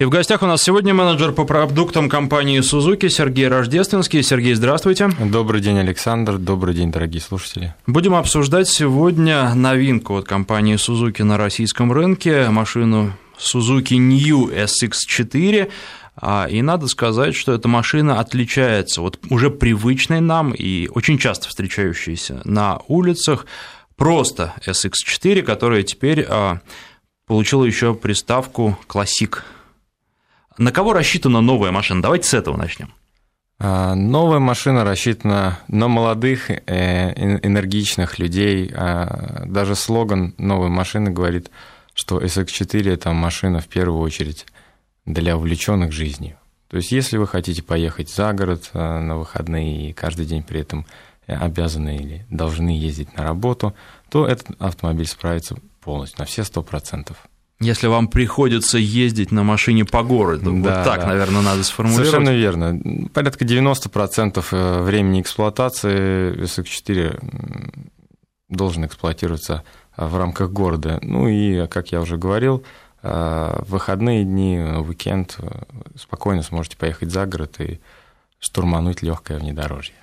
И в гостях у нас сегодня менеджер по продуктам компании Suzuki Сергей Рождественский. Сергей, здравствуйте. Добрый день, Александр. Добрый день, дорогие слушатели. Будем обсуждать сегодня новинку от компании Suzuki на российском рынке, машину Suzuki New SX4. А, и надо сказать, что эта машина отличается от уже привычной нам и очень часто встречающейся на улицах просто SX4, которая теперь а, получила еще приставку «Классик». На кого рассчитана новая машина? Давайте с этого начнем. А, новая машина рассчитана на молодых, э, энергичных людей. А, даже слоган новой машины говорит, что SX4 – это машина в первую очередь для увлеченных жизнью. То есть, если вы хотите поехать за город э, на выходные и каждый день при этом обязаны или должны ездить на работу, то этот автомобиль справится полностью, на все сто процентов. Если вам приходится ездить на машине по городу. Да, вот так, да. наверное, надо сформулировать. Совершенно верно. Порядка 90% э, времени эксплуатации SX4 должен эксплуатироваться э, в рамках города. Ну и, как я уже говорил, э, в выходные дни, уикенд спокойно сможете поехать за город и штурмануть легкое внедорожье.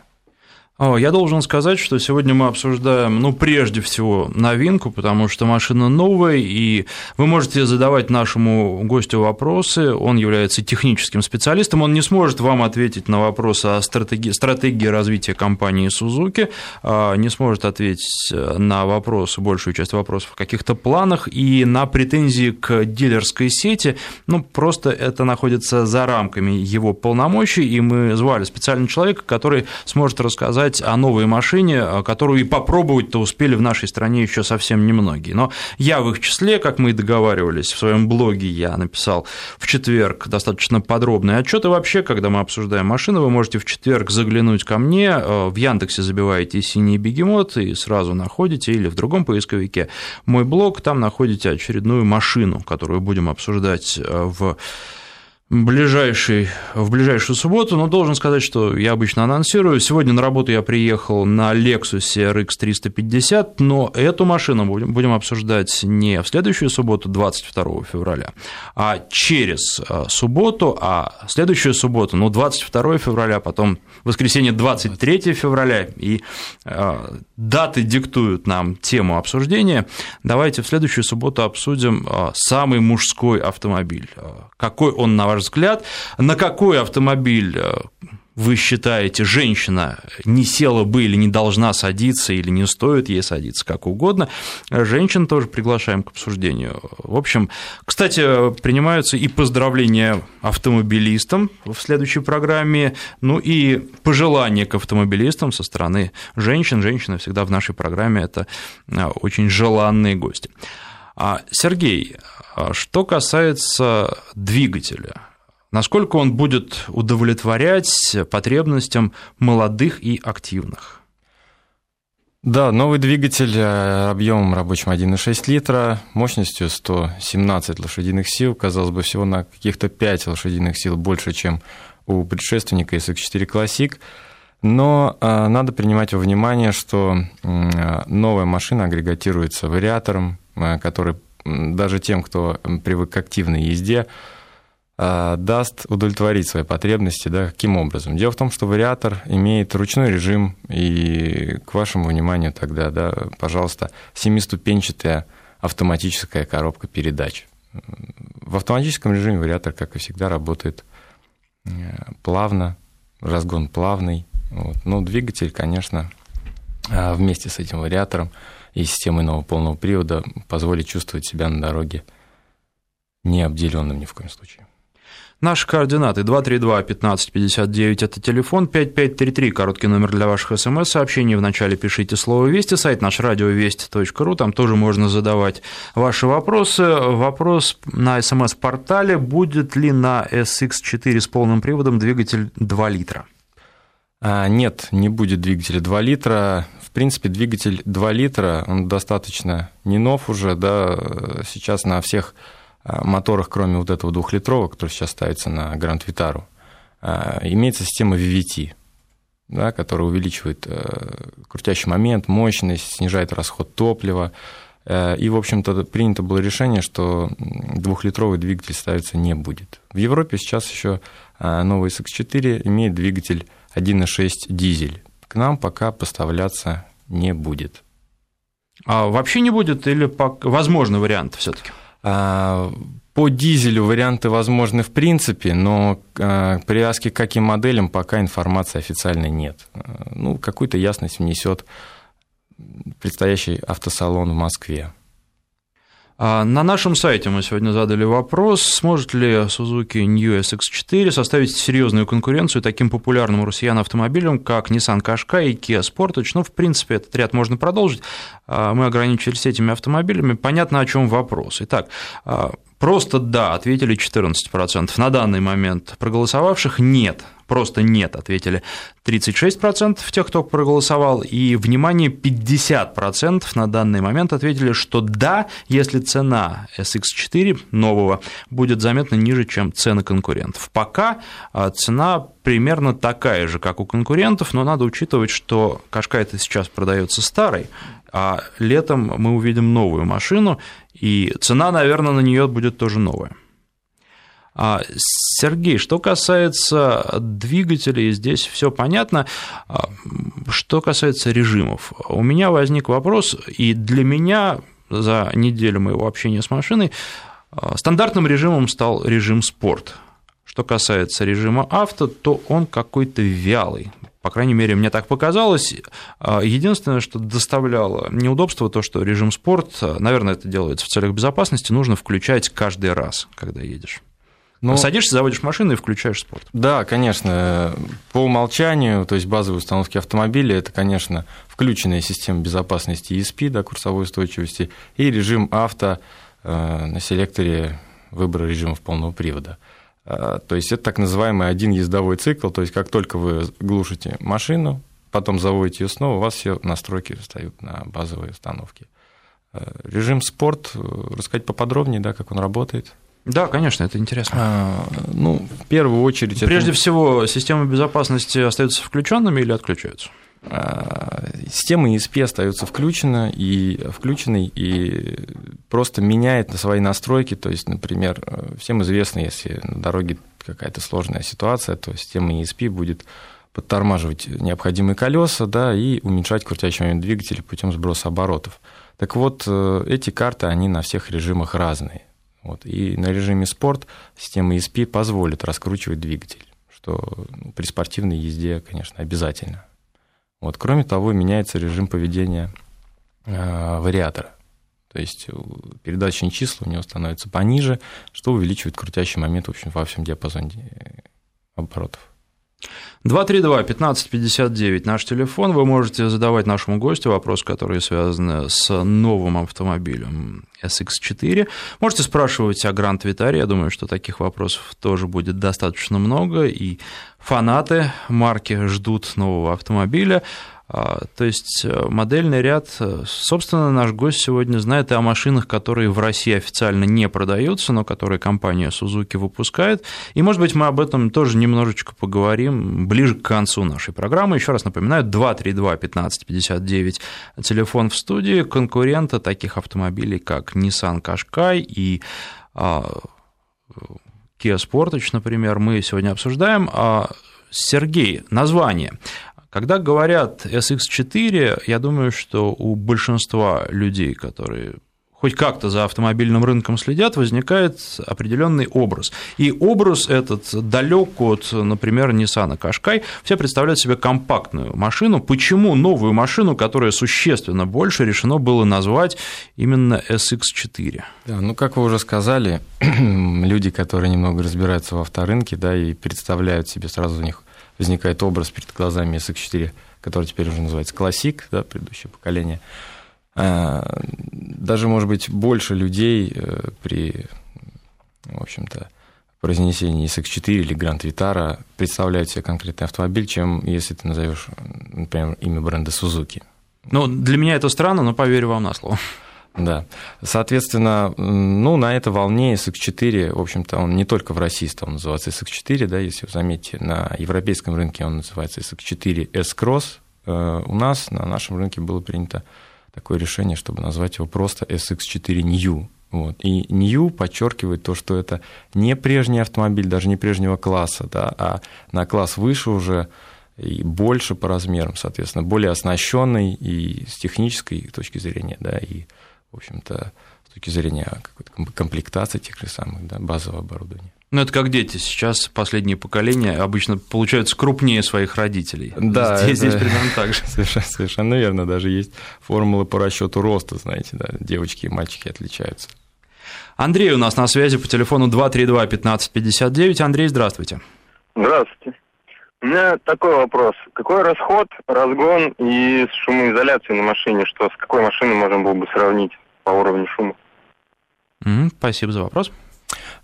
Я должен сказать, что сегодня мы обсуждаем, ну, прежде всего, новинку, потому что машина новая, и вы можете задавать нашему гостю вопросы, он является техническим специалистом, он не сможет вам ответить на вопросы о стратегии, стратегии развития компании Suzuki, а, не сможет ответить на вопросы, большую часть вопросов о каких-то планах и на претензии к дилерской сети, ну, просто это находится за рамками его полномочий, и мы звали специального человека, который сможет рассказать рассказать о новой машине, которую и попробовать-то успели в нашей стране еще совсем немногие. Но я в их числе, как мы и договаривались, в своем блоге я написал в четверг достаточно подробный отчет. И вообще, когда мы обсуждаем машины, вы можете в четверг заглянуть ко мне, э, в Яндексе забиваете «Синий бегемот» и сразу находите, или в другом поисковике мой блог, там находите очередную машину, которую будем обсуждать э, в ближайший, в ближайшую субботу, но должен сказать, что я обычно анонсирую. Сегодня на работу я приехал на Lexus RX 350, но эту машину будем, будем обсуждать не в следующую субботу, 22 февраля, а через а, субботу, а следующую субботу, ну, 22 февраля, потом воскресенье 23 февраля, и э, даты диктуют нам тему обсуждения. Давайте в следующую субботу обсудим самый мужской автомобиль. Какой он, на ваш взгляд, на какой автомобиль э, вы считаете, женщина не села бы или не должна садиться, или не стоит ей садиться, как угодно, женщин тоже приглашаем к обсуждению. В общем, кстати, принимаются и поздравления автомобилистам в следующей программе, ну и пожелания к автомобилистам со стороны женщин. Женщины всегда в нашей программе – это а, очень желанные гости. А, Сергей, а что касается двигателя – насколько он будет удовлетворять потребностям молодых и активных. Да, новый двигатель э, объемом рабочим 1,6 литра, мощностью 117 лошадиных сил, казалось бы, всего на каких-то 5 лошадиных сил больше, чем у предшественника SX4 Classic. Но э, надо принимать во внимание, что э, новая машина агрегатируется вариатором, который даже тем, кто привык к активной езде, Э, даст удовлетворить свои потребности, да, каким образом? Дело в том, что вариатор имеет ручной режим, и к вашему вниманию тогда, да, пожалуйста, семиступенчатая автоматическая коробка передач. В автоматическом режиме вариатор, как и всегда, работает э, плавно, разгон плавный, вот. но двигатель, конечно, э, вместе с этим вариатором и системой нового полного привода позволит чувствовать себя на дороге не обделенным ни в коем случае. Наши координаты 232-1559 – это телефон, 5533 – короткий номер для ваших смс-сообщений. Вначале пишите слово «Вести», сайт наш радиовести.ру, там тоже можно задавать ваши вопросы. Вопрос на смс-портале – будет ли на SX4 с полным приводом двигатель 2 литра? А, нет, не будет двигателя 2 литра. В принципе, двигатель 2 литра, он достаточно не нов уже, да, сейчас на всех моторах, кроме вот этого двухлитрового, который сейчас ставится на Гранд Витару, э, имеется система VVT, да, которая увеличивает э, крутящий момент, мощность, снижает расход топлива, И, в общем-то, принято было решение, что двухлитровый двигатель ставиться не будет. В Европе сейчас еще новый SX4 имеет двигатель 1.6 дизель. К нам пока поставляться не будет. А вообще не будет или возможны варианты все-таки? А, по дизелю варианты возможны в принципе, но а, привязки к каким моделям пока информации официальной нет. А, ну, какую-то ясность внесет предстоящий автосалон в Москве. На нашем сайте мы сегодня задали вопрос, сможет ли Suzuki New SX4 составить серьезную конкуренцию таким популярным у россиян автомобилям, как Nissan Qashqai и Kia Sportage. Ну, в принципе, этот ряд можно продолжить. Мы ограничились этими автомобилями. Понятно, о чем вопрос. Итак, Просто да, ответили 14%. На данный момент проголосовавших нет, просто нет, ответили 36% тех, кто проголосовал, и, внимание, 50% на данный момент ответили, что да, если цена SX4 нового будет заметно ниже, чем цены конкурентов. Пока а, цена примерно такая же, как у конкурентов, но надо учитывать, что Кашкай это сейчас продается старой, а летом мы увидим новую машину, и цена, наверное, на нее будет тоже новая. А, Сергей, что касается двигателей, здесь все понятно. А, что касается режимов, у меня возник вопрос, и для меня за неделю моего общения с машиной а, стандартным режимом стал режим спорт. Что касается режима авто, то он какой-то вялый. По крайней мере, мне так показалось. А, единственное, что доставляло неудобство, то, что режим спорт, а, наверное, это делается в целях безопасности, нужно включать каждый раз, когда едешь. Но... Ну, Садишься, заводишь машину и включаешь спорт. Да, конечно. По умолчанию, то есть базовые установки автомобиля, это, конечно, включенная система безопасности ESP, да, курсовой устойчивости, и режим авто э, на селекторе выбора режимов полного привода. А, то есть это так называемый один ездовой цикл, то есть как только вы глушите машину, потом заводите ее снова, у вас все настройки встают на базовые установки. А, режим спорт, э, рассказать поподробнее, да, как он работает. Да, конечно, это интересно. А, ну, в первую очередь. Прежде это... всего, системы безопасности остаются включенными или отключаются? А, система ESP остается включена и включенной и просто меняет на свои настройки. То есть, например, всем известно, если на дороге какая-то сложная ситуация, то система ESP будет подтормаживать необходимые колеса да, и уменьшать крутящий момент двигателя путем сброса оборотов. Так вот, э, эти карты, они на всех режимах разные. Вот. И на режиме спорт система ESP позволит раскручивать двигатель, что ну, при спортивной езде, конечно, обязательно. Вот. Кроме того, меняется режим поведения э, вариатора. То есть э, передаточные числа у него становятся пониже, что увеличивает крутящий момент в общем, во всем диапазоне э, оборотов. 232-1559 наш телефон. Вы можете задавать нашему гостю вопросы, которые связаны с новым автомобилем SX4. Можете спрашивать о Гранд Витаре. Я думаю, что таких вопросов тоже будет достаточно много. И фанаты марки ждут нового автомобиля. А, то есть э, модельный ряд, э, собственно, наш гость сегодня знает и о машинах, которые в России официально не продаются, но которые компания Suzuki выпускает. И, может быть, мы об этом тоже немножечко поговорим ближе к концу нашей программы. Еще раз напоминаю, 232-1559 телефон в студии конкурента таких автомобилей, как Nissan Qashqai и а, Kia Sportage, например, мы сегодня обсуждаем. А, Сергей, название. Когда говорят SX4, я думаю, что у большинства людей, которые хоть как-то за автомобильным рынком следят, возникает определенный образ. И образ этот далек от, например, Nissan Qashqai. Все представляют себе компактную машину. Почему новую машину, которая существенно больше, решено было назвать именно SX4? Да, ну, как вы уже сказали, люди, которые немного разбираются в авторынке, да, и представляют себе сразу у них возникает образ перед глазами SX4, который теперь уже называется классик, да, предыдущее поколение. А, даже, может быть, больше людей э, при, в общем-то, произнесении SX4 или Grand Vitara представляют себе конкретный автомобиль, чем если ты назовешь, например, имя бренда Suzuki. Ну, для меня это странно, но поверю вам на слово. Да. Соответственно, ну, на этой волне SX4, в общем-то, он не только в России стал называться SX4, да, если вы заметите, на европейском рынке он называется SX4 S-Cross. Э, у нас на нашем рынке было принято такое решение, чтобы назвать его просто SX4 New. Вот. И New подчеркивает то, что это не прежний автомобиль, даже не прежнего класса, да, а на класс выше уже и больше по размерам, соответственно, более оснащенный и с технической точки зрения, да, и, в общем-то, с точки зрения какой-то комплектации тех же самых, да, базового оборудования. Ну, это как дети. Сейчас последние поколения обычно получаются крупнее своих родителей. Да, здесь, здесь примерно так же. Совершенно, совершенно верно. Даже есть формулы по расчету роста, знаете, да, девочки и мальчики отличаются. Андрей у нас на связи по телефону 232-1559. Андрей, здравствуйте. Здравствуйте. У меня такой вопрос. Какой расход, разгон и шумоизоляция на машине? Что с какой машиной можно было бы сравнить по уровню шума? Mm, спасибо за вопрос.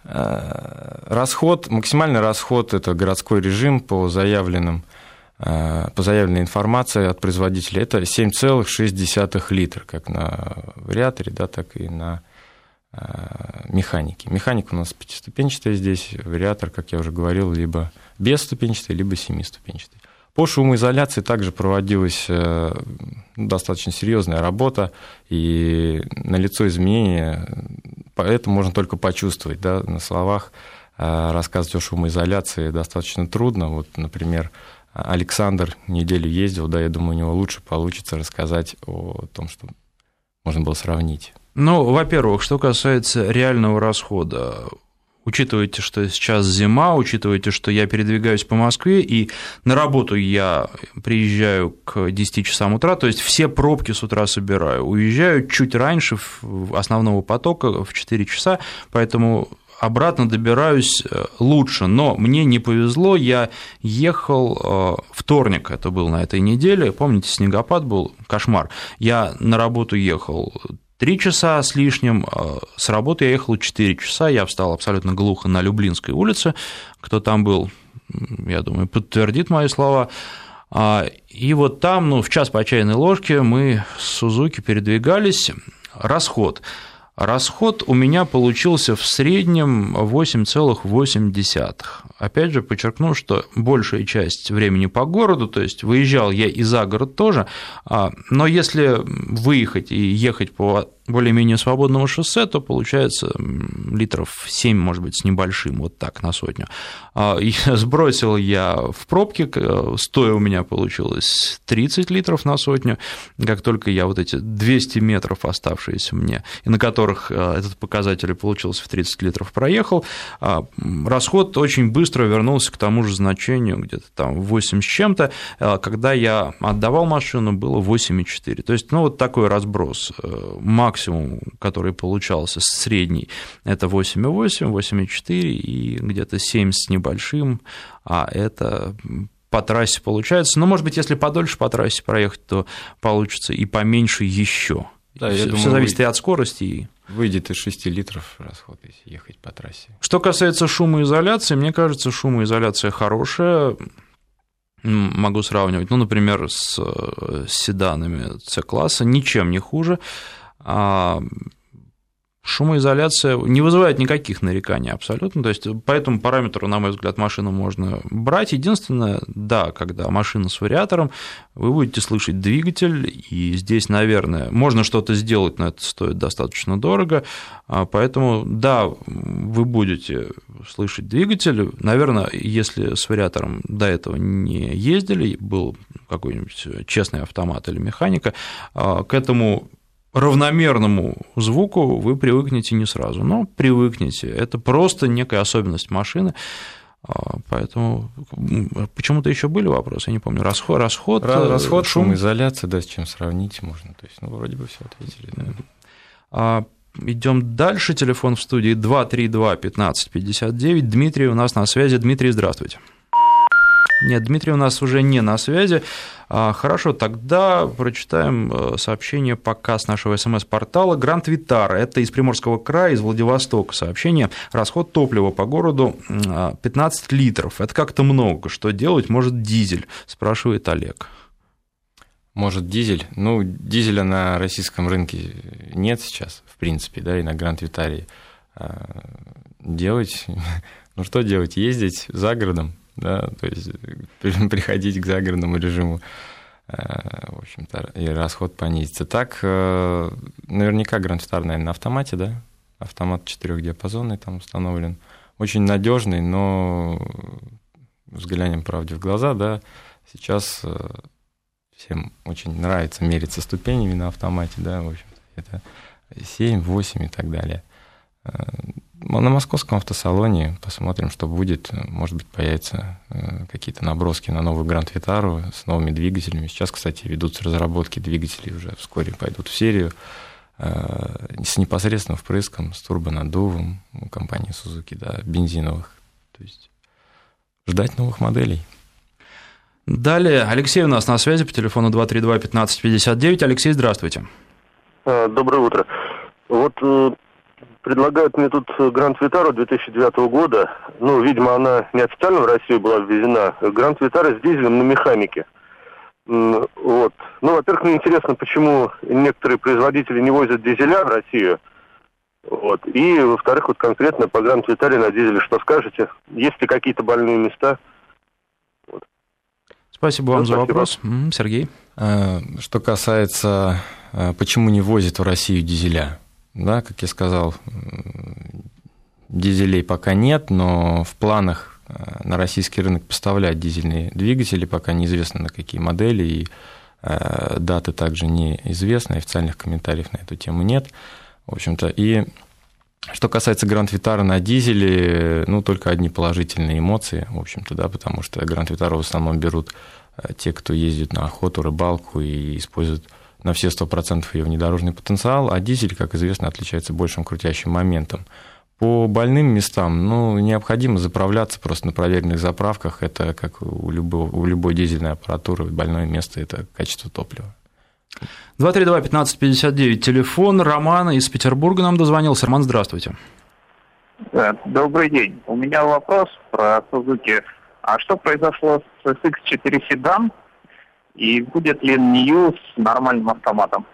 Э, расход, максимальный расход – это городской режим по заявленным э, по заявленной информации от производителя, это 7,6 литра, как на вариаторе, да, так и на э, механике. Механика у нас пятиступенчатая здесь, вариатор, как я уже говорил, либо бесступенчатый, либо семиступенчатый. По шумоизоляции также проводилась э, достаточно серьезная работа, и налицо изменения, это можно только почувствовать. Да, на словах э, рассказывать о шумоизоляции достаточно трудно. Вот, например, Александр неделю ездил, да, я думаю, у него лучше получится рассказать о том, что можно было сравнить. Ну, во-первых, что касается реального расхода, учитывайте, что сейчас зима, учитывайте, что я передвигаюсь по Москве, и на работу я приезжаю к 10 часам утра, то есть все пробки с утра собираю. Уезжаю чуть раньше основного потока в 4 часа, поэтому обратно добираюсь э, лучше, но мне не повезло, я ехал э, вторник, это был на этой неделе, помните, снегопад был, кошмар, я на работу ехал Три часа с лишним, а, с работы я ехал 4 часа, я встал абсолютно глухо на Люблинской улице, кто там был, я думаю, подтвердит мои слова, а, и вот там, ну, в час по чайной ложке мы с Сузуки передвигались, расход – Расход у меня получился в среднем 8,8. Опять же, подчеркну, что большая часть времени по городу, то есть выезжал я и за город тоже, а, но если выехать и ехать по более-менее свободного шоссе, то получается литров 7, может быть, с небольшим, вот так, на сотню. А, сбросил я в пробке, стоя у меня получилось 30 литров на сотню, как только я вот эти 200 метров оставшиеся мне, и на которых а, этот показатель получился в 30 литров проехал, а, расход очень быстро вернулся к тому же значению, где-то там 8 с чем-то, когда я отдавал машину, было 8,4. То есть, ну, вот такой разброс. Э, максимум который получался средний, это 8,8, 8,4 и где-то 7 с небольшим, а это по трассе получается. Но, может быть, если подольше по трассе проехать, то получится и поменьше еще. Да, все, думаю, зависит и от скорости. Выйдет из 6 литров расход, если ехать по трассе. Что касается шумоизоляции, мне кажется, шумоизоляция хорошая. Могу сравнивать, ну, например, с седанами С-класса, ничем не хуже. А, шумоизоляция не вызывает никаких нареканий абсолютно, то есть по этому параметру, на мой взгляд, машину можно брать. Единственное, да, когда машина с вариатором, вы будете слышать двигатель, и здесь, наверное, можно что-то сделать, но это стоит достаточно дорого, а, поэтому, да, вы будете слышать двигатель, наверное, если с вариатором до этого не ездили, был какой-нибудь честный автомат или механика, а, к этому равномерному звуку вы привыкнете не сразу, но привыкнете. Это просто некая особенность машины. А, поэтому почему-то еще были вопросы, я не помню. Расход, расход, э, расход шум, шум, изоляция, да, с чем сравнить можно. То есть, ну, вроде бы все ответили. Да. А, идем дальше. Телефон в студии 232 1559. Дмитрий у нас на связи. Дмитрий, здравствуйте. Нет, Дмитрий у нас уже не на связи. А, хорошо, тогда прочитаем э, сообщение пока с нашего смс-портала. Гранд Витар, это из Приморского края, из Владивостока сообщение. Расход топлива по городу 15 а, литров. Это как-то много. Что делать? Может, дизель? Спрашивает Олег. Может, дизель? Ну, дизеля на российском рынке нет сейчас, в принципе, да, и на Гранд Витаре. А, делать, ну что делать? Ездить за городом, да, то есть приходить к загородному режиму в общем-то, и расход понизится. Так, наверняка Grand Vitar, наверное, на автомате, да? Автомат четырехдиапазонный там установлен. Очень надежный, но взглянем правде в глаза, да, сейчас всем очень нравится мериться ступенями на автомате, да, в общем это 7, 8 и так далее. На московском автосалоне посмотрим, что будет. Может быть, появятся э, какие-то наброски на новую Гранд Витару с новыми двигателями. Сейчас, кстати, ведутся разработки двигателей, уже вскоре пойдут в серию э, с непосредственным впрыском, с турбонаддувом у компании Suzuki, да, бензиновых. То есть ждать новых моделей. Далее Алексей у нас на связи по телефону 232-1559. Алексей, здравствуйте. Доброе утро. Вот Предлагают мне тут Гранд Витару 2009 года. Ну, видимо, она неофициально в Россию была ввезена. Гранд Витара с дизелем на механике. Вот. Ну, во-первых, мне интересно, почему некоторые производители не возят дизеля в Россию. Вот. И, во-вторых, вот конкретно по Гранд Витаре на дизеле что скажете? Есть ли какие-то больные места? Вот. Спасибо вам да, за спасибо. вопрос. Сергей? Э, что касается, э, почему не возят в Россию дизеля? Да, как я сказал, дизелей пока нет, но в планах э, на российский рынок поставлять дизельные двигатели, пока неизвестно на какие модели, и э, даты также неизвестны, официальных комментариев на эту тему нет. В общем-то, и что касается Гранд Витара на дизеле, ну, только одни положительные эмоции, в общем-то, да, потому что Гранд Витара в основном берут э, те, кто ездит на охоту, рыбалку и используют на все 100% ее внедорожный потенциал, а дизель, как известно, отличается большим крутящим моментом. По больным местам, ну, необходимо заправляться просто на проверенных заправках. Это как у, любого, у любой дизельной аппаратуры, больное место – это качество топлива. 232-1559, телефон. Роман из Петербурга нам дозвонился. Роман, здравствуйте. Добрый день. У меня вопрос про Suzuki. А что произошло с SX4 седан? И будет ли Нью с нормальным автоматом?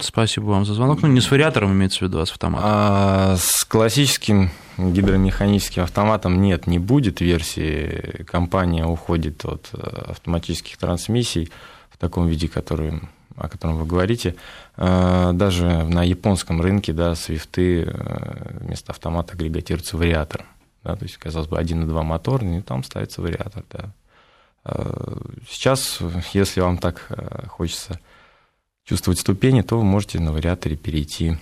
Спасибо вам за звонок. Ну, не с вариатором имеется в виду, а с автоматом. А с классическим гидромеханическим автоматом нет, не будет версии. Компания уходит от э, автоматических трансмиссий в таком виде, который, о котором вы говорите. Э, даже на японском рынке да, свифты э, вместо автомата агрегатируются вариатором. Да, то есть, казалось бы, 1,2 мотор, и там ставится вариатор. Да. Э, сейчас, если вам так э, хочется чувствовать ступени, то вы можете на вариаторе перейти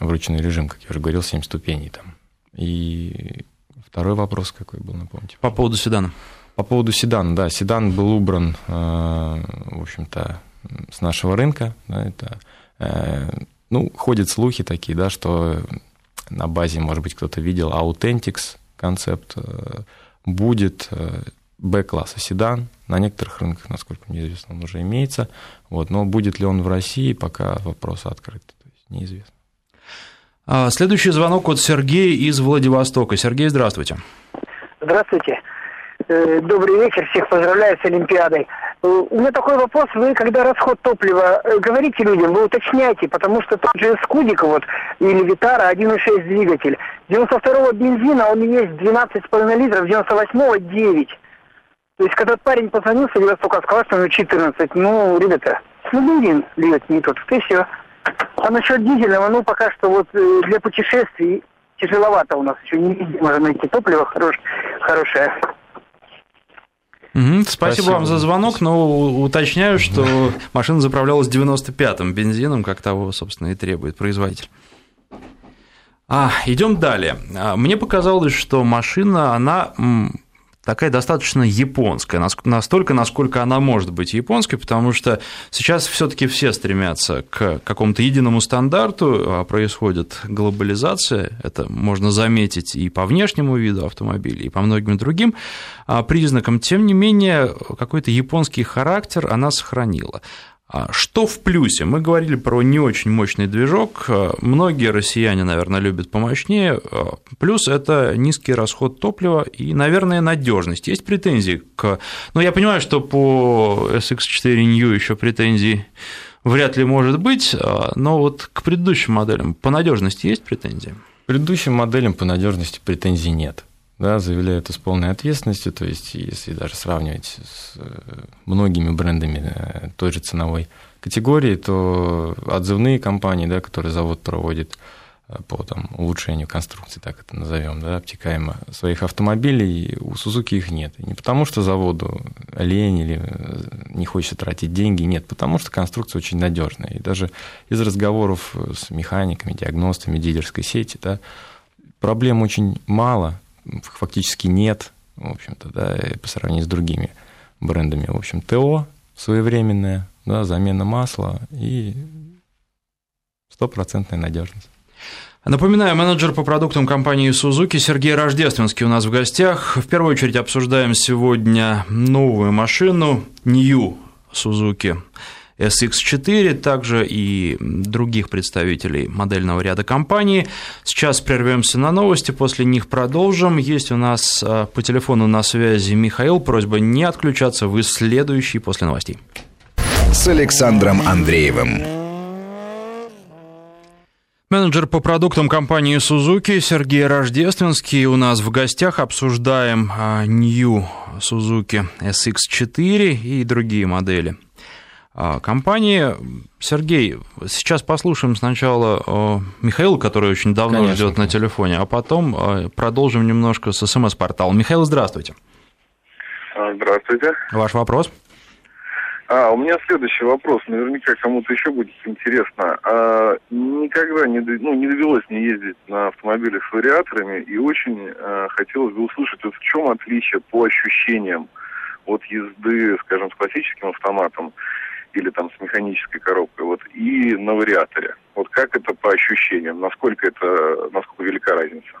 в ручной режим, как я уже говорил, 7 ступеней там. И второй вопрос какой был, напомните? По поводу седана. По поводу седана, да, седан был убран, э, в общем-то, с нашего рынка. Да, это, ну, ходят слухи такие, да, что на базе, может быть, кто-то видел Authentics концепт будет Б-класса седан. На некоторых рынках, насколько мне известно, он уже имеется. Вот, но будет ли он в России, пока вопрос открыт. То есть неизвестно. А, следующий звонок от Сергея из Владивостока. Сергей, здравствуйте. Здравствуйте. Э, добрый вечер, всех поздравляю с Олимпиадой. Э, у меня такой вопрос, вы когда расход топлива э, говорите людям, вы уточняйте, потому что тот же Скудик вот, или Витара 1.6 двигатель, 92-го бензина он есть 12,5 литров, 98-го 9. То есть, когда парень позвонил с Владивостока, сказал, что у него 14. Ну, ребята, ну, бензин льет не тот, и все. А насчет дизельного, ну, пока что вот э, для путешествий тяжеловато у нас еще не можно найти топливо хорош, хорошее. Угу, спасибо, спасибо вам за звонок, но уточняю, что машина заправлялась 95-м бензином, как того, собственно, и требует производитель. А, идем далее. А, мне показалось, что машина, она такая достаточно японская, настолько, насколько она может быть японской, потому что сейчас все-таки все стремятся к какому-то единому стандарту, а происходит глобализация, это можно заметить и по внешнему виду автомобиля, и по многим другим а, признакам, тем не менее, какой-то японский характер она сохранила. А что в плюсе? Мы говорили про не очень мощный движок. Многие россияне, наверное, любят помощнее. Плюс это низкий расход топлива и, наверное, надежность. Есть претензии к... Ну, я понимаю, что по SX4 New еще претензий вряд ли может быть, но вот к предыдущим моделям по надежности есть претензии? К предыдущим моделям по надежности претензий нет. Да, заявляют с полной ответственностью, то есть если даже сравнивать с э, многими брендами э, той же ценовой категории, то отзывные компании, да, которые завод проводит э, по там, улучшению конструкции, так это назовем, да, обтекаемо своих автомобилей, у Сузуки их нет. Не потому, что заводу лень или не хочется тратить деньги, нет, потому что конструкция очень надежная. И даже из разговоров с механиками, диагностами дилерской сети, да, проблем очень мало, фактически нет, в общем-то, да, по сравнению с другими брендами. В общем, ТО своевременная, да, замена масла и стопроцентная надежность. Напоминаю, менеджер по продуктам компании Suzuki Сергей Рождественский у нас в гостях. В первую очередь обсуждаем сегодня новую машину New Suzuki SX4, также и других представителей модельного ряда компании. Сейчас прервемся на новости, после них продолжим. Есть у нас а, по телефону на связи Михаил. Просьба не отключаться, вы следующий после новостей. С Александром Андреевым. Менеджер по продуктам компании Suzuki Сергей Рождественский у нас в гостях. Обсуждаем а, New Suzuki SX4 и другие модели компании. Сергей, сейчас послушаем сначала Михаила, который очень давно Конечно. ждет на телефоне, а потом а, продолжим немножко с СМС-порталом. Михаил, здравствуйте. А, здравствуйте. Ваш вопрос? А, у меня следующий вопрос. Наверняка кому-то еще будет интересно. А, никогда не, ну, не довелось мне ездить на автомобилях с вариаторами, и очень а, хотелось бы услышать, вот в чем отличие по ощущениям от езды, скажем, с классическим автоматом или там с механической коробкой, вот, и на вариаторе. Вот как это по ощущениям, насколько это, насколько велика разница?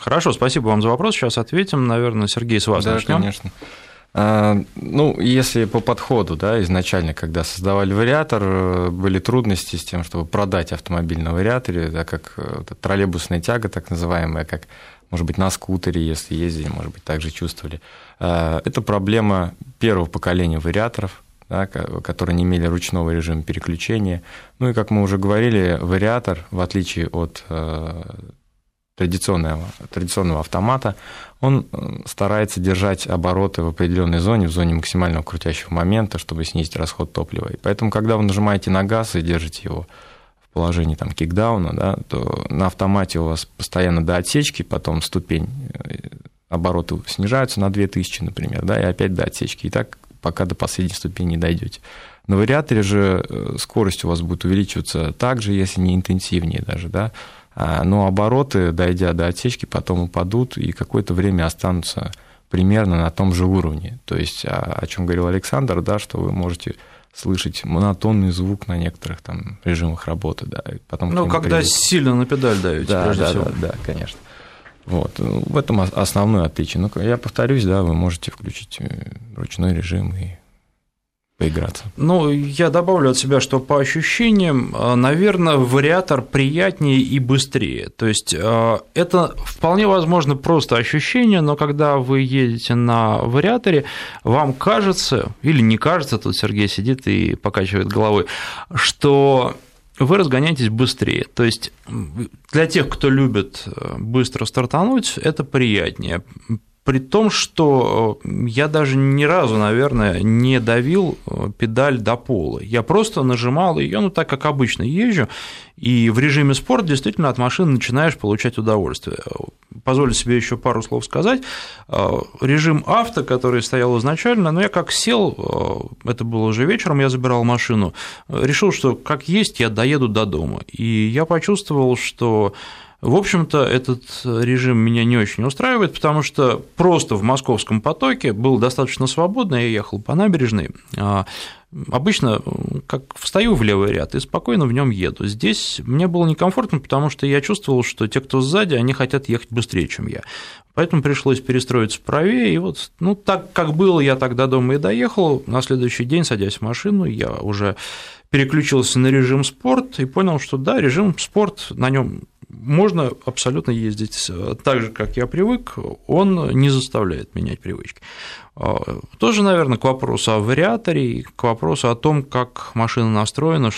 Хорошо, спасибо вам за вопрос. Сейчас ответим. Наверное, Сергей, с вас да, начнем. конечно. А, ну, если по подходу, да, изначально, когда создавали вариатор, э, были трудности с тем, чтобы продать автомобиль на вариаторе, да, как э, троллейбусная тяга, так называемая, как, может быть, на скутере, если ездили, может быть, также чувствовали. А, это проблема первого поколения вариаторов, да, которые не имели ручного режима переключения. Ну и, как мы уже говорили, вариатор, в отличие от э, традиционного, традиционного автомата, он э, старается держать обороты в определенной зоне, в зоне максимального крутящего момента, чтобы снизить расход топлива. И поэтому, когда вы нажимаете на газ и держите его в положении там, кикдауна, да, то на автомате у вас постоянно до отсечки, потом ступень э, обороты снижаются на 2000, например, да, и опять до отсечки. И так пока до последней ступени не дойдете. На вариаторе же э, скорость у вас будет увеличиваться так же, если не интенсивнее даже, да, а, но обороты, дойдя до отсечки, потом упадут и какое-то время останутся примерно на том же уровне. То есть, о, о чем говорил Александр, да, что вы можете слышать монотонный звук на некоторых там режимах работы, да. потом ну, когда придет... сильно на педаль даете, да, да, всего. Да, да, конечно. Вот. В этом основное отличие. Но я повторюсь, да, вы можете включить э, ручной режим и поиграться. Ну, я добавлю от себя, что по ощущениям, э, наверное, вариатор приятнее и быстрее. То есть э, это вполне возможно просто ощущение, но когда вы едете на вариаторе, вам кажется, или не кажется, тут Сергей сидит и покачивает головой, что вы разгоняетесь быстрее. То есть для тех, кто любит э, быстро стартануть, это приятнее. При том, что э, я даже ни разу, наверное, не давил э, педаль до пола. Я просто нажимал ее, ну так как обычно езжу, и в режиме спорт действительно от машины начинаешь получать удовольствие. Позволю себе еще пару слов сказать. Э, режим авто, который стоял изначально, но ну, я как сел, это было уже вечером, я забирал машину, решил, что как есть, я доеду до дома. И я почувствовал, что в общем-то, этот режим меня не очень устраивает, потому что просто в московском потоке был достаточно свободно, я ехал по набережной, а обычно как встаю в левый ряд и спокойно в нем еду. Здесь мне было некомфортно, потому что я чувствовал, что те, кто сзади, они хотят ехать быстрее, чем я. Поэтому пришлось перестроиться правее, и вот, ну, так как было, я тогда дома и доехал, на следующий день, садясь в машину, я уже переключился на режим спорт и понял, что да, режим спорт, на нем можно абсолютно ездить так же, как я привык, он не заставляет менять привычки. А, тоже, наверное, к вопросу о вариаторе, к вопросу о том, как машина настроена,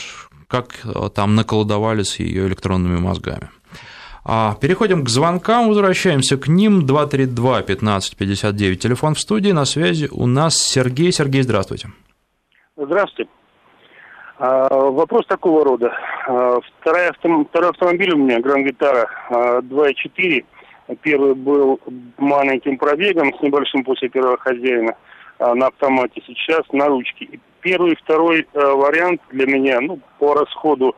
как там наколдовали с ее электронными мозгами. А, переходим к звонкам, возвращаемся к ним. 232-1559, телефон в студии, на связи у нас Сергей. Сергей, здравствуйте. Здравствуйте. А, вопрос такого рода. А, второй, второй автомобиль у меня, Гранд Витара 2.4. Первый был маленьким пробегом с небольшим после первого хозяина на автомате. Сейчас на ручке. первый и второй вариант для меня, ну, по расходу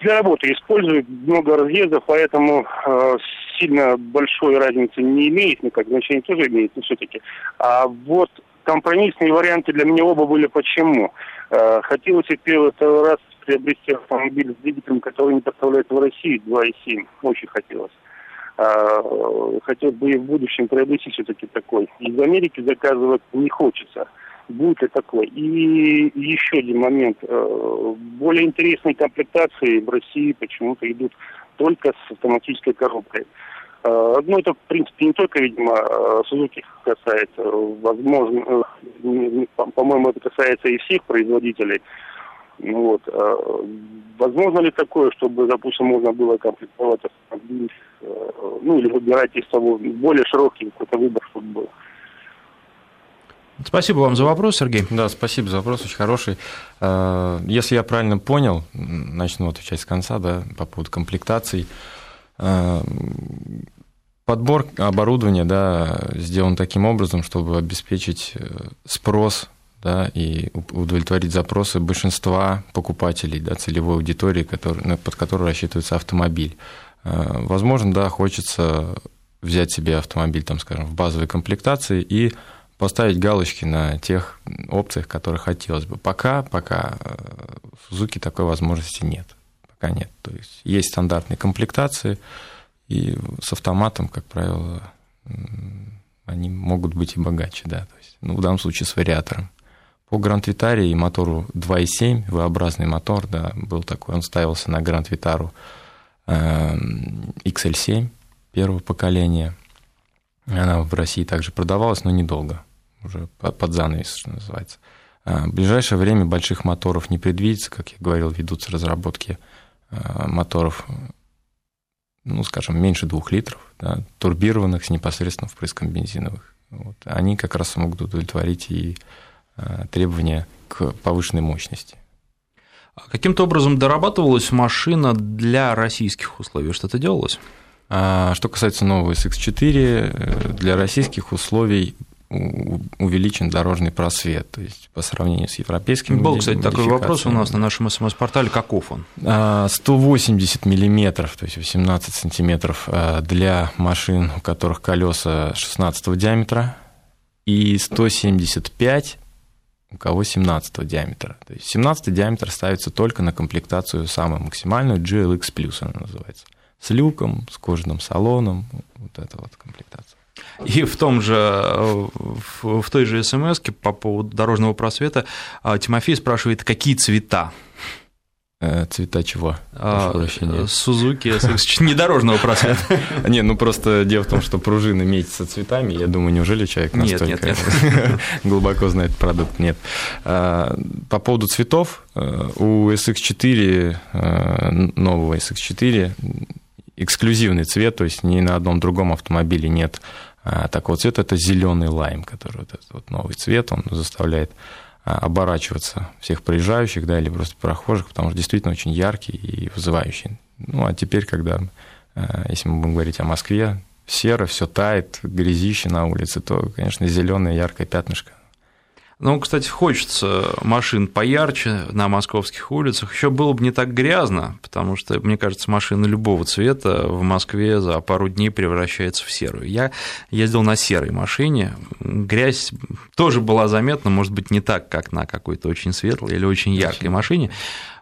для работы используют много разъездов, поэтому э, сильно большой разницы не имеет, ну как значение тоже имеет, но все-таки. А вот компромиссные варианты для меня оба были почему. Э, хотелось и первый, второй раз приобрести автомобиль с двигателем, который не поставляется в России, 2.7. Очень хотелось. Э, хотел бы и в будущем приобрести все-таки такой. Из Америки заказывать не хочется будет ли такое. И еще один момент. Э, более интересные комплектации в России почему-то идут только с автоматической коробкой. Э, ну, это, в принципе, не только, видимо, Suzuki касается. Возможно, э, по-моему, это касается и всех производителей. Ну, вот. Возможно ли такое, чтобы, допустим, можно было комплектовать автомобиль, ну, или выбирать из того более широкий какой-то выбор, чтобы был? Спасибо вам за вопрос, Сергей. Да, спасибо за вопрос, очень хороший. Э, если я правильно понял, начну отвечать с конца, да, по поводу комплектаций. Э, подбор оборудования да, сделан таким образом, чтобы обеспечить э, спрос да, и удовлетворить запросы большинства покупателей, да, целевой аудитории, который, под которую рассчитывается автомобиль. Возможно, да, хочется взять себе автомобиль, там, скажем, в базовой комплектации и поставить галочки на тех опциях, которые хотелось бы. Пока, пока э, в Suzuki такой возможности нет. Пока нет. То есть есть стандартные комплектации, и с автоматом, как правило, они могут быть и богаче, да. То есть, ну, в данном случае с вариатором. По Гранд Витаре и мотору 2.7, V-образный мотор, да, был такой, он ставился на Гранд Витару XL7 первого поколения. Она в России также продавалась, но недолго уже под занавес, что называется. А, в ближайшее время больших моторов не предвидится, как я говорил, ведутся разработки моторов, ну, скажем, меньше двух литров, да, турбированных с непосредственным впрыском бензиновых. Вот. Они как раз могут удовлетворить и а, требования к повышенной мощности. Каким-то образом дорабатывалась машина для российских условий? Что-то делалось? Что касается нового SX4, э, для российских условий увеличен дорожный просвет, то есть по сравнению с европейским. Был, кстати, такой вопрос у нас на нашем СМС-портале, каков он? 180 а, миллиметров, то есть 18 сантиметров а, для машин, у которых колеса 16 диаметра, и 175 у кого 17 диаметра. То есть 17 диаметр ставится только на комплектацию самую максимальную, GLX+, она называется. С люком, с кожаным салоном, вот эта вот комплектация. И в том же, в, в той же смс по поводу дорожного просвета а, Тимофей спрашивает, какие цвета? Э, цвета чего? Сузуки, не дорожного просвета. Не, ну просто дело в том, что пружины метятся цветами. Я думаю, неужели человек настолько глубоко знает продукт? Нет. А, по поводу цветов, э, у SX4, э, нового SX4, эксклюзивный цвет, то есть ни на одном другом автомобиле нет а, такого цвета, это зеленый лайм, который вот этот вот новый цвет, он заставляет а, оборачиваться всех проезжающих, да, или просто прохожих, потому что действительно очень яркий и вызывающий. Ну, а теперь, когда, а, если мы будем говорить о Москве, серо, все тает, грязище на улице, то, конечно, зеленое яркое пятнышко ну, кстати, хочется машин поярче на московских улицах. Еще было бы не так грязно, потому что, мне кажется, машины любого цвета в Москве за пару дней превращаются в серую. Я ездил на серой машине. Грязь тоже была заметна, может быть, не так, как на какой-то очень светлой или очень яркой машине.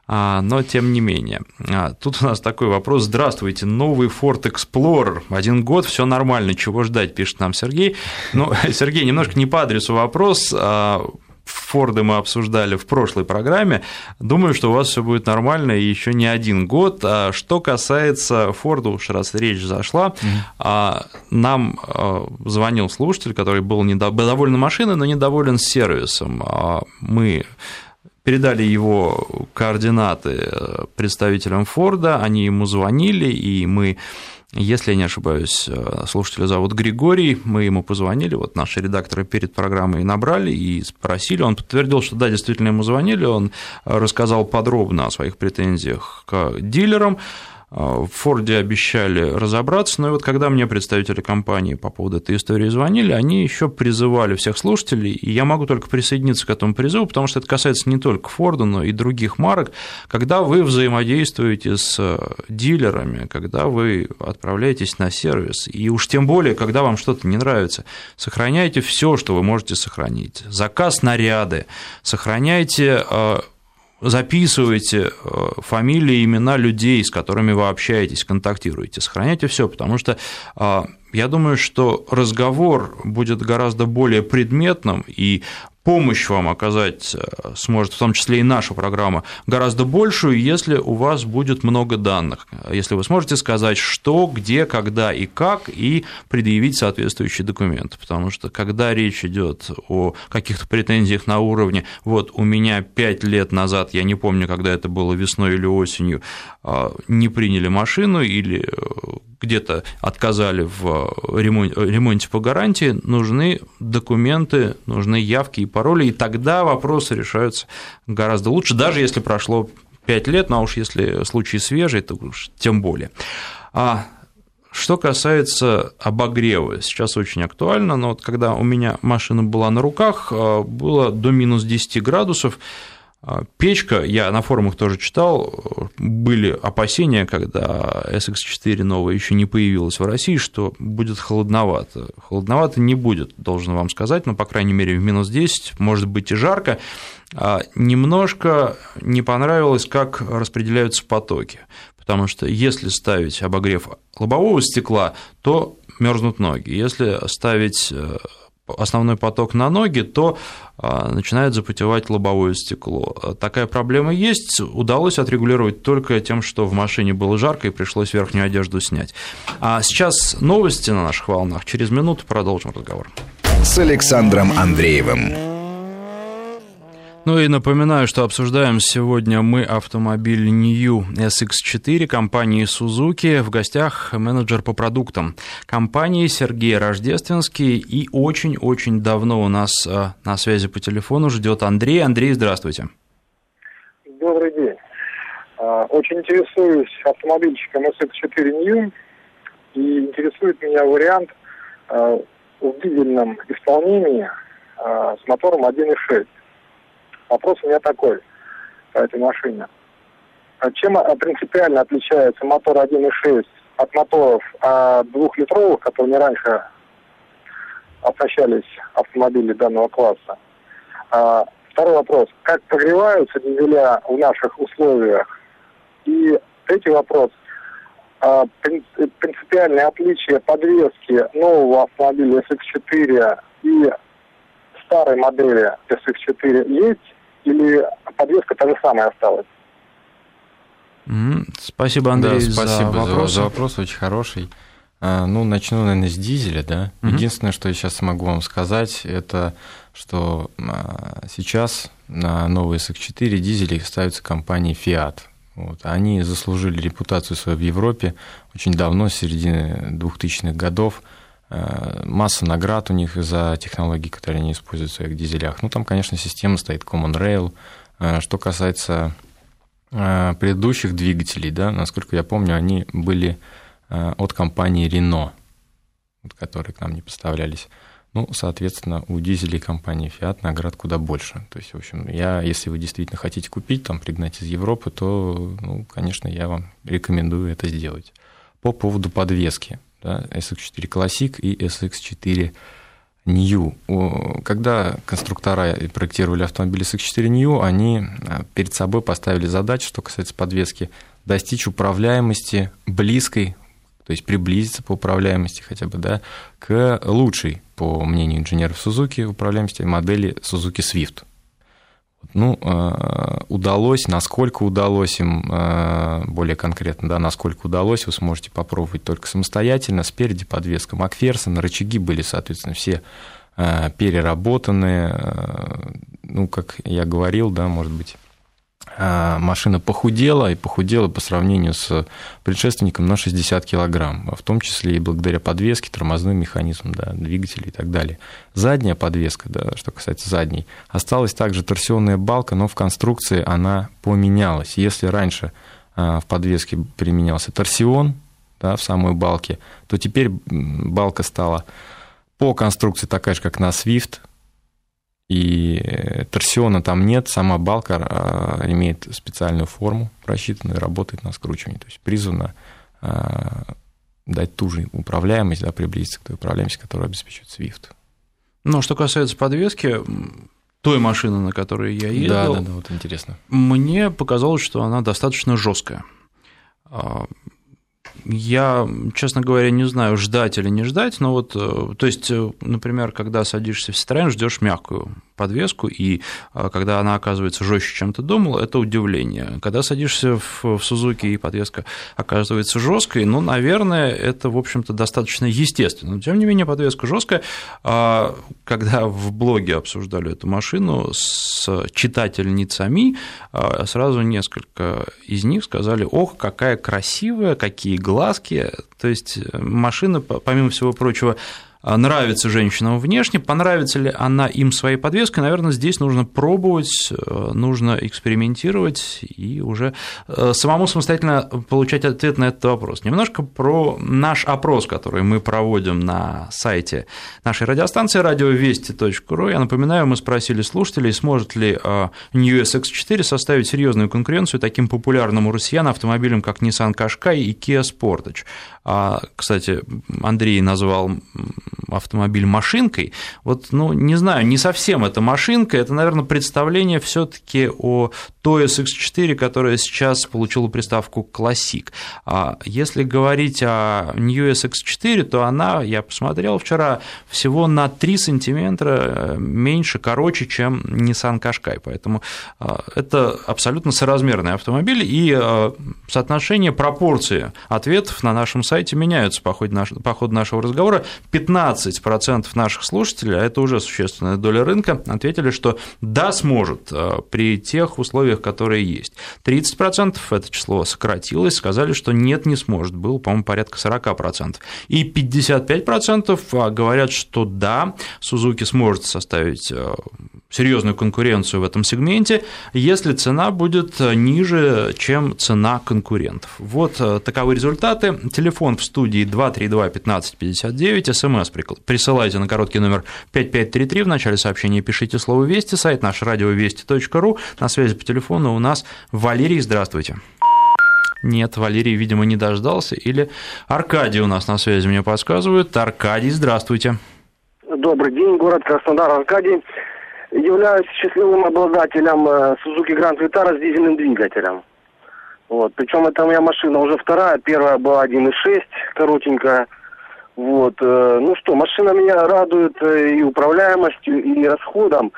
А, но тем не менее. А, тут у нас такой вопрос. Здравствуйте, новый Ford Explorer. Один год, все нормально, чего ждать, пишет нам Сергей. Ну, Сергей, немножко не по адресу вопрос. А, Форды мы обсуждали в прошлой программе. Думаю, что у вас все будет нормально и еще не один год. Что касается Форда, уж раз речь зашла, mm-hmm. нам звонил слушатель, который был недоволен машиной, но недоволен сервисом. Мы передали его координаты представителям Форда, они ему звонили, и мы если я не ошибаюсь, слушателя зовут Григорий, мы ему позвонили, вот наши редакторы перед программой набрали и спросили, он подтвердил, что да, действительно ему звонили, он рассказал подробно о своих претензиях к дилерам, в Форде обещали разобраться, но и вот когда мне представители компании по поводу этой истории звонили, они еще призывали всех слушателей, и я могу только присоединиться к этому призыву, потому что это касается не только Форда, но и других марок, когда вы взаимодействуете с дилерами, когда вы отправляетесь на сервис, и уж тем более, когда вам что-то не нравится, сохраняйте все, что вы можете сохранить. Заказ наряды, сохраняйте э, записывайте э, фамилии, имена людей, с которыми вы общаетесь, контактируете, сохраняйте все, потому что а, я думаю, что разговор будет гораздо более предметным, и помощь вам оказать э, сможет, в том числе и наша программа, гораздо большую, если у вас будет много данных, если вы сможете сказать, что, где, когда и как, и предъявить соответствующие документы, потому что когда речь идет о каких-то претензиях на уровне, вот у меня пять лет назад, я не помню, когда это было весной или осенью, а, не приняли машину или э, где-то отказали в ремонте по гарантии, нужны документы, нужны явки и пароли, и тогда вопросы решаются гораздо лучше, даже если прошло 5 лет, но уж если случай свежий, то уж тем более. А что касается обогрева, сейчас очень актуально, но вот когда у меня машина была на руках, а, было до минус 10 градусов, а, печка, я на форумах тоже читал, были опасения, когда SX4 новая еще не появилась в России, что будет холодновато. Холодновато не будет, должен вам сказать, но, по крайней мере, в минус 10, может быть и жарко. А, немножко не понравилось, как распределяются потоки, потому что если ставить обогрев лобового стекла, то мерзнут ноги. Если ставить э, основной поток на ноги, то а, начинает запотевать лобовое стекло. Такая проблема есть, удалось отрегулировать только тем, что в машине было жарко и пришлось верхнюю одежду снять. А сейчас новости на наших волнах. Через минуту продолжим разговор. С Александром Андреевым. Ну и напоминаю, что обсуждаем сегодня мы автомобиль New SX4 компании Suzuki. В гостях менеджер по продуктам компании Сергей Рождественский. И очень-очень давно у нас э, на связи по телефону ждет Андрей. Андрей, здравствуйте. Добрый день. А, очень интересуюсь автомобильчиком SX4 New. И интересует меня вариант э, в дизельном исполнении э, с мотором 1.6. Вопрос у меня такой по этой машине. А чем а, принципиально отличается мотор 1.6 от моторов а, двухлитровых, которые раньше оснащались автомобили данного класса? А, второй вопрос. Как прогреваются дизеля в наших условиях? И третий вопрос. А, принципиальное отличие подвески нового автомобиля SX4 и старой модели SX4 есть? Или подвеска та же самая осталась? Спасибо, Андрей, да, спасибо за вопрос. За, за вопрос, очень хороший. А, ну, начну, наверное, с дизеля, да. Угу. Единственное, что я сейчас смогу вам сказать, это что а, сейчас на новые SX4 дизели ставятся компании Fiat. Вот. Они заслужили репутацию свою в Европе очень давно, с середины 2000-х годов. Э, масса наград у них за технологии, которые они используют в своих дизелях. Ну, там, конечно, система стоит Common Rail. Э, что касается э, предыдущих двигателей, да, насколько я помню, они были от компании Renault, которые к нам не поставлялись. Ну, соответственно, у дизелей компании Fiat наград куда больше. То есть, в общем, я, если вы действительно хотите купить, там, пригнать из Европы, то, ну, конечно, я вам рекомендую это сделать. По поводу подвески да, SX4 Classic и SX4 New. Когда конструктора проектировали автомобиль SX4 New, они а, перед собой поставили задачу, что касается подвески, достичь управляемости близкой, то есть приблизиться по управляемости хотя бы, да, к лучшей, по мнению инженеров Suzuki, управляемости модели Suzuki Swift. Ну, э, удалось, насколько удалось им, э, более конкретно, да, насколько удалось, вы сможете попробовать только самостоятельно. Спереди подвеска Макферсон, рычаги были, соответственно, все э, переработанные, ну, как я говорил, да, может быть, а, машина похудела, и похудела по сравнению с предшественником на 60 килограмм, в том числе и благодаря подвеске, тормозным механизмам, да, двигателей и так далее. Задняя подвеска, да, что касается задней, осталась также торсионная балка, но в конструкции она поменялась. Если раньше а, в подвеске применялся торсион да, в самой балке, то теперь балка стала по конструкции такая же, как на Swift, и торсиона там нет, сама балка а, имеет специальную форму рассчитанную, работает на скручивании, то есть призвана а, дать ту же управляемость, да, приблизиться к той управляемости, которую обеспечивает Swift. Ну, что касается подвески, той машины, на которой я ехал, да, да, да, вот интересно. Мне показалось, что она достаточно жесткая. Я, честно говоря, не знаю, ждать или не ждать, но вот, э, то есть, э, например, когда садишься в Citroёn, ждешь мягкую подвеску, и э, когда она оказывается жестче, чем ты думал, это удивление. Когда садишься в, в Сузуки и подвеска оказывается жесткой, ну, наверное, это, в общем-то, достаточно естественно. Но, тем не менее, подвеска жесткая. А когда в блоге обсуждали эту машину с читательницами, сразу несколько из них сказали, ох, какая красивая, какие глазки, то есть э, машина, помимо всего прочего, а, нравится женщинам внешне, понравится ли она им своей подвеской, наверное, здесь нужно пробовать, э, нужно экспериментировать и уже э, самому самостоятельно получать ответ на этот вопрос. Немножко про наш опрос, который мы проводим на сайте нашей радиостанции радиовести.ру. Я напоминаю, мы спросили слушателей, сможет ли э, New SX4 составить серьезную конкуренцию таким популярным у россиян автомобилям, как Nissan Qashqai и Kia Sportage. А, кстати, Андрей назвал автомобиль машинкой. Вот, ну, не знаю, не совсем это машинка, это, наверное, представление все таки о той SX4, которая сейчас получила приставку Classic. А если говорить о New SX4, то она, я посмотрел вчера, всего на 3 сантиметра меньше, короче, чем Nissan Qashqai, поэтому а, это абсолютно соразмерный автомобиль, и а, соотношение пропорции ответов на нашем сайте меняются по ходу, по ходу нашего разговора. 15% наших слушателей, а это уже существенная доля рынка, ответили, что да, сможет э, при тех условиях, которые есть. 30% это число сократилось, сказали, что нет, не сможет. Было, по-моему, порядка 40%. И 55% а, говорят, что да, Сузуки сможет составить э, серьезную конкуренцию в этом сегменте, если цена будет э, ниже, чем цена конкурентов. Вот таковы результаты. Телефон в студии 232 1559, смс присылайте на короткий номер 5533, в начале сообщения пишите слово «Вести», сайт наш радиовести.ру, на связи по телефону у нас Валерий, здравствуйте. Нет, Валерий, видимо, не дождался. Или Аркадий у нас на связи мне подсказывают. Аркадий, здравствуйте. Добрый день, город Краснодар, Аркадий. Являюсь счастливым обладателем э, Suzuki Grand Vitara с дизельным двигателем. Вот. Причем это меня машина уже вторая, первая была 1.6, коротенькая. Вот. Э, ну что, машина меня радует э, и управляемостью, и расходом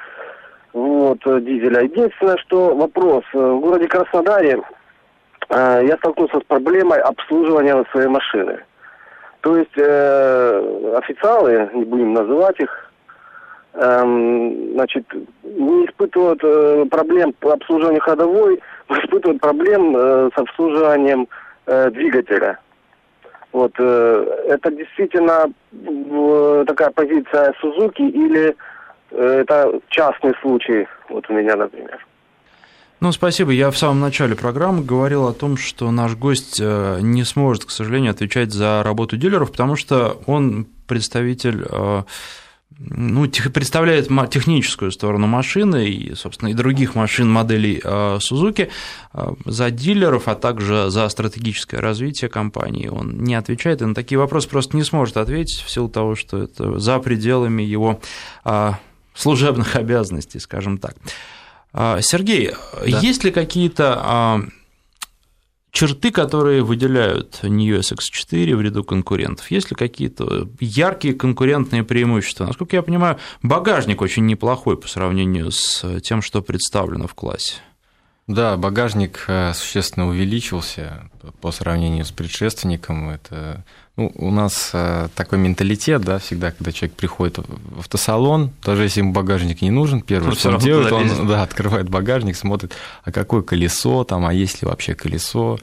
вот, дизеля. Единственное, что вопрос. В городе Краснодаре я столкнулся с проблемой обслуживания своей машины. То есть э, официалы, не будем называть их, э, значит, не испытывают э, проблем по обслуживанию ходовой, испытывают проблем э, с обслуживанием э, двигателя. Вот э, это действительно такая позиция Сузуки или это частный случай, вот у меня, например. Ну, спасибо. Я в самом начале программы говорил о том, что наш гость не сможет, к сожалению, отвечать за работу дилеров, потому что он представитель ну, представляет техническую сторону машины и, собственно, и других машин моделей а, Suzuki а, за дилеров, а также за стратегическое развитие компании. Он не отвечает и на такие вопросы просто не сможет ответить в силу того, что это за пределами его а, служебных обязанностей, скажем так. Сергей, да. есть ли какие-то черты, которые выделяют New SX4 в ряду конкурентов? Есть ли какие-то яркие конкурентные преимущества? Насколько я понимаю, багажник очень неплохой по сравнению с тем, что представлено в классе. Да, багажник э, существенно увеличился по сравнению с предшественником. Это Ну, у нас э, такой менталитет, да, всегда, когда человек приходит в автосалон, даже если ему багажник не нужен, первое, что он делает, он да, открывает багажник, смотрит, а какое колесо там, а есть ли вообще колесо,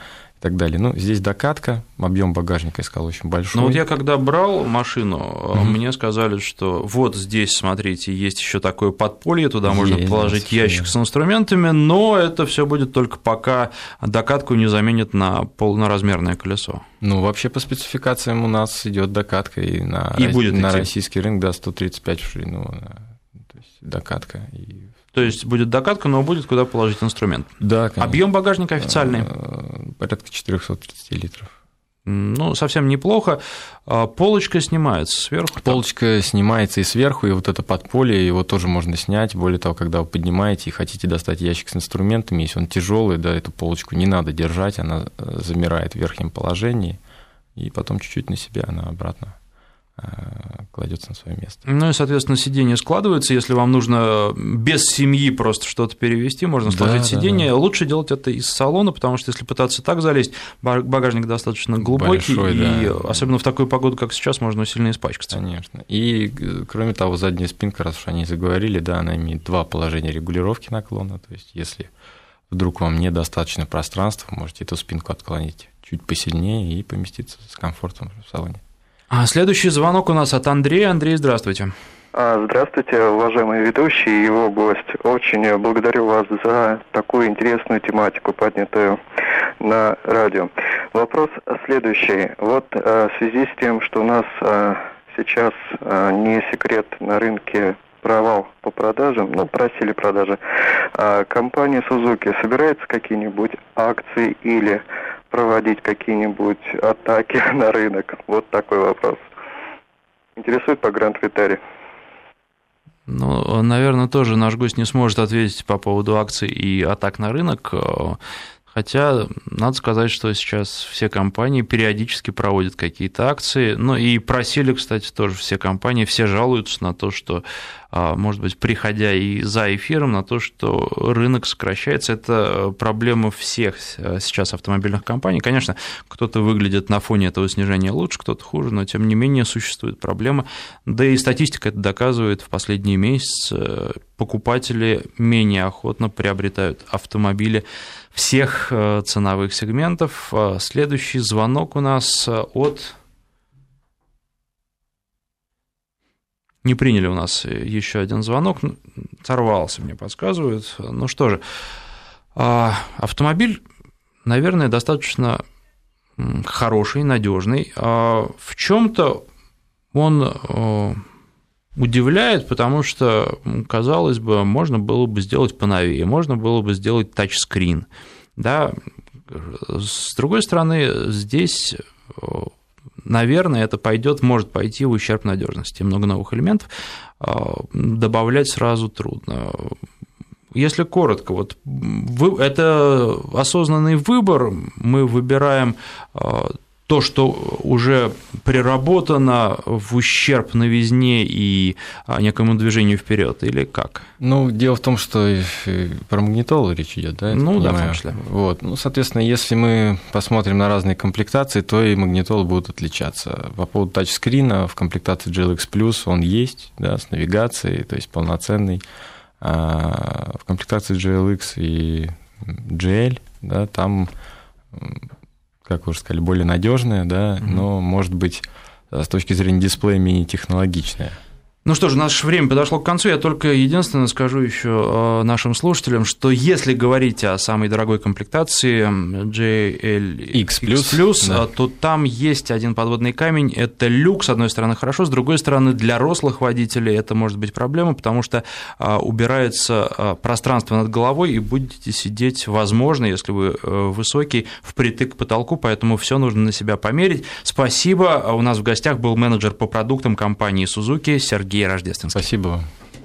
так далее. Ну, здесь докатка, объем багажника, я сказал, очень большой. Ну, вот я когда брал машину, mm-hmm. мне сказали, что вот здесь, смотрите, есть еще такое подполье, туда есть, можно положить да, ящик с инструментами, но это все будет только пока докатку не заменит на полноразмерное колесо. Ну, вообще по спецификациям у нас идет докатка и на, и будет на российский рынок, да, 135 в ширину, то есть докатка и то есть будет докатка, но будет куда положить инструмент. Да, конечно. Объем багажника официальный? Э, порядка 430 литров. Ну, совсем неплохо. А полочка снимается сверху. Полочка там. снимается и сверху, и вот это подполье, его тоже можно снять. Более того, когда вы поднимаете и хотите достать ящик с инструментами, если он тяжелый, да, эту полочку не надо держать, она э, замирает в верхнем положении, и потом чуть-чуть на себя она обратно кладется на свое место. Ну и, соответственно, сиденье складывается. Если вам нужно без семьи просто что-то перевести, можно сложить да, сиденье. Да, да. Лучше делать это из салона, потому что если пытаться так залезть, багажник достаточно глубокий, Большой, и да. особенно в такую погоду, как сейчас, можно сильно испачкаться. Конечно. И, кроме того, задняя спинка, раз уж они заговорили, да, она имеет два положения регулировки наклона. То есть, если вдруг вам недостаточно пространства, можете эту спинку отклонить чуть посильнее и поместиться с комфортом в салоне. А следующий звонок у нас от Андрея. Андрей, здравствуйте. А, здравствуйте, уважаемый ведущий и его гость. Очень благодарю вас за такую интересную тематику, поднятую на радио. Вопрос следующий. Вот а, в связи с тем, что у нас а, сейчас не секрет на рынке провал по продажам, ну, просили продажи, компания Suzuki собирается какие-нибудь акции или проводить какие-нибудь атаки на рынок? Вот такой вопрос. Интересует по Гранд Витаре. Ну, наверное, тоже наш гость не сможет ответить по поводу акций и атак на рынок. Хотя, надо сказать, что сейчас все компании периодически проводят какие-то акции. Ну и просили, кстати, тоже все компании, все жалуются на то, что, а, может быть, приходя и за эфиром, на то, что рынок сокращается. Это проблема всех сейчас автомобильных компаний. Конечно, кто-то выглядит на фоне этого снижения лучше, кто-то хуже, но тем не менее существует проблема. Да и статистика это доказывает. В последние месяцы покупатели менее охотно приобретают автомобили всех э, ценовых сегментов. Э, следующий звонок у нас э, от... Не приняли у нас еще один звонок, сорвался, мне подсказывают. Ну что же, автомобиль, наверное, достаточно хороший, надежный. В чем-то он удивляет, потому что, казалось бы, можно было бы сделать поновее, можно было бы сделать тачскрин. Да? С другой стороны, здесь наверное, это пойдет, может пойти в ущерб надежности. Много новых элементов добавлять сразу трудно. Если коротко, вот это осознанный выбор, мы выбираем то, что уже приработано в ущерб новизне и а, некому движению вперед, или как? Ну, дело в том, что про магнитолу речь идет, да? Ну, да, в том числе. Вот. Ну, соответственно, если мы посмотрим на разные комплектации, то и магнитолы будут отличаться. По поводу тачскрина в комплектации GLX Plus он есть, да, с навигацией, то есть полноценный. А в комплектации GLX и GL, да, там как вы уже сказали, более надежная, да, mm-hmm. но может быть с точки зрения дисплея менее технологичная. Ну что ж, наше время подошло к концу. Я только единственное скажу еще э, нашим слушателям, что если говорить о самой дорогой комплектации JLX+, да. то там есть один подводный камень. Это люк, с одной стороны, хорошо, с другой стороны, для рослых водителей это может быть проблема, потому что э, убирается э, пространство над головой, и будете сидеть, возможно, если вы высокий, впритык к потолку, поэтому все нужно на себя померить. Спасибо. У нас в гостях был менеджер по продуктам компании Suzuki Сергей Сергей Рождественский. Спасибо вам.